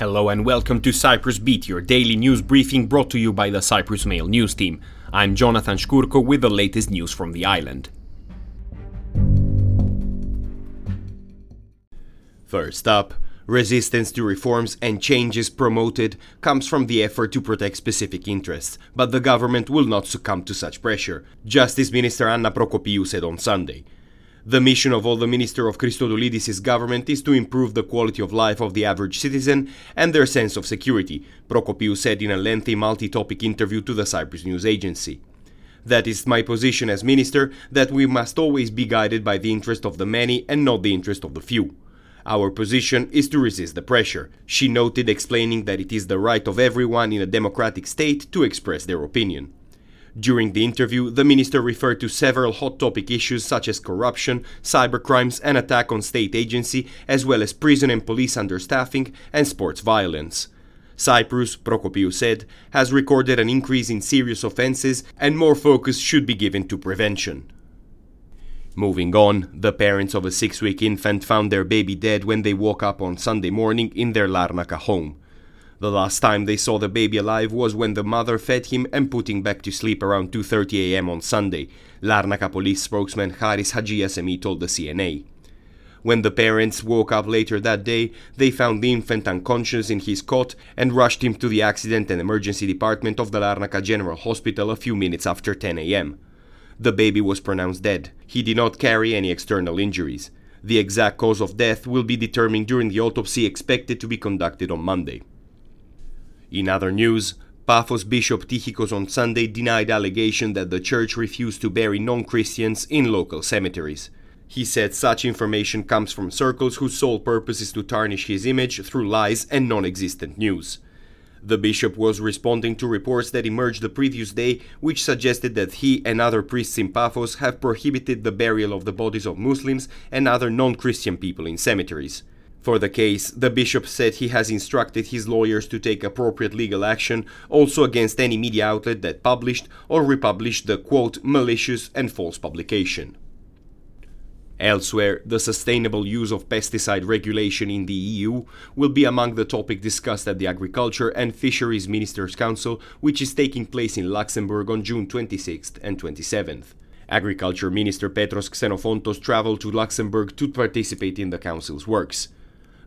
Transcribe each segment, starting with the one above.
Hello and welcome to Cyprus Beat, your daily news briefing brought to you by the Cyprus Mail news team. I'm Jonathan Shkurko with the latest news from the island. First up, resistance to reforms and changes promoted comes from the effort to protect specific interests, but the government will not succumb to such pressure, Justice Minister Anna Procopiou said on Sunday. The mission of all the Minister of Christodoulidis' government is to improve the quality of life of the average citizen and their sense of security, Procopiou said in a lengthy multi-topic interview to the Cyprus News Agency. That is my position as minister, that we must always be guided by the interest of the many and not the interest of the few. Our position is to resist the pressure, she noted, explaining that it is the right of everyone in a democratic state to express their opinion. During the interview, the minister referred to several hot topic issues such as corruption, cybercrimes, and attack on state agency, as well as prison and police understaffing and sports violence. Cyprus, Procopiou said, has recorded an increase in serious offences and more focus should be given to prevention. Moving on, the parents of a six week infant found their baby dead when they woke up on Sunday morning in their Larnaca home. The last time they saw the baby alive was when the mother fed him and put him back to sleep around 2.30 am on Sunday, Larnaca police spokesman Haris Hajiasemi told the CNA. When the parents woke up later that day, they found the infant unconscious in his cot and rushed him to the accident and emergency department of the Larnaca General Hospital a few minutes after 10 am. The baby was pronounced dead. He did not carry any external injuries. The exact cause of death will be determined during the autopsy expected to be conducted on Monday. In other news, Paphos Bishop Tychikos on Sunday denied allegation that the church refused to bury non-Christians in local cemeteries. He said such information comes from circles whose sole purpose is to tarnish his image through lies and non-existent news. The bishop was responding to reports that emerged the previous day, which suggested that he and other priests in Paphos have prohibited the burial of the bodies of Muslims and other non Christian people in cemeteries. For the case, the bishop said he has instructed his lawyers to take appropriate legal action also against any media outlet that published or republished the quote malicious and false publication. Elsewhere, the sustainable use of pesticide regulation in the EU will be among the topic discussed at the Agriculture and Fisheries Ministers' Council, which is taking place in Luxembourg on June 26th and 27th. Agriculture Minister Petros Xenophontos traveled to Luxembourg to participate in the Council's works.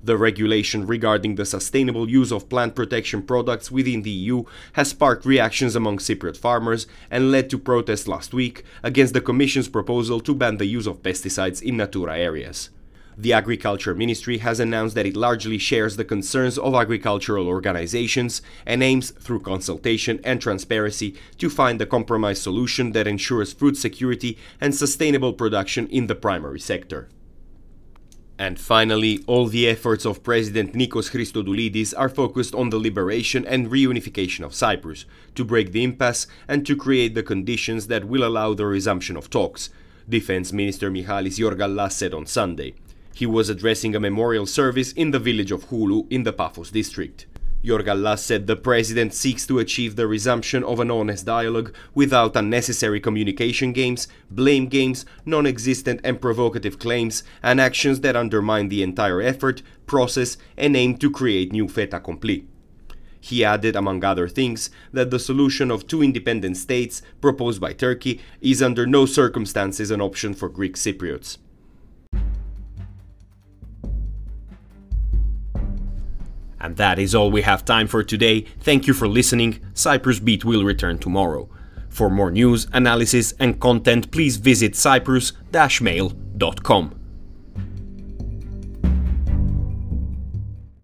The regulation regarding the sustainable use of plant protection products within the EU has sparked reactions among Cypriot farmers and led to protests last week against the Commission's proposal to ban the use of pesticides in Natura areas. The Agriculture Ministry has announced that it largely shares the concerns of agricultural organizations and aims, through consultation and transparency, to find a compromise solution that ensures food security and sustainable production in the primary sector. And finally, all the efforts of President Nikos Christodoulidis are focused on the liberation and reunification of Cyprus, to break the impasse and to create the conditions that will allow the resumption of talks, Defense Minister Michalis Giorgallas said on Sunday. He was addressing a memorial service in the village of Choulou in the Paphos district. Giorgallas said the president seeks to achieve the resumption of an honest dialogue without unnecessary communication games, blame games, non existent and provocative claims, and actions that undermine the entire effort, process, and aim to create new fait accompli. He added, among other things, that the solution of two independent states, proposed by Turkey, is under no circumstances an option for Greek Cypriots. And that is all we have time for today. Thank you for listening. Cyprus Beat will return tomorrow. For more news, analysis, and content, please visit cyprus-mail.com.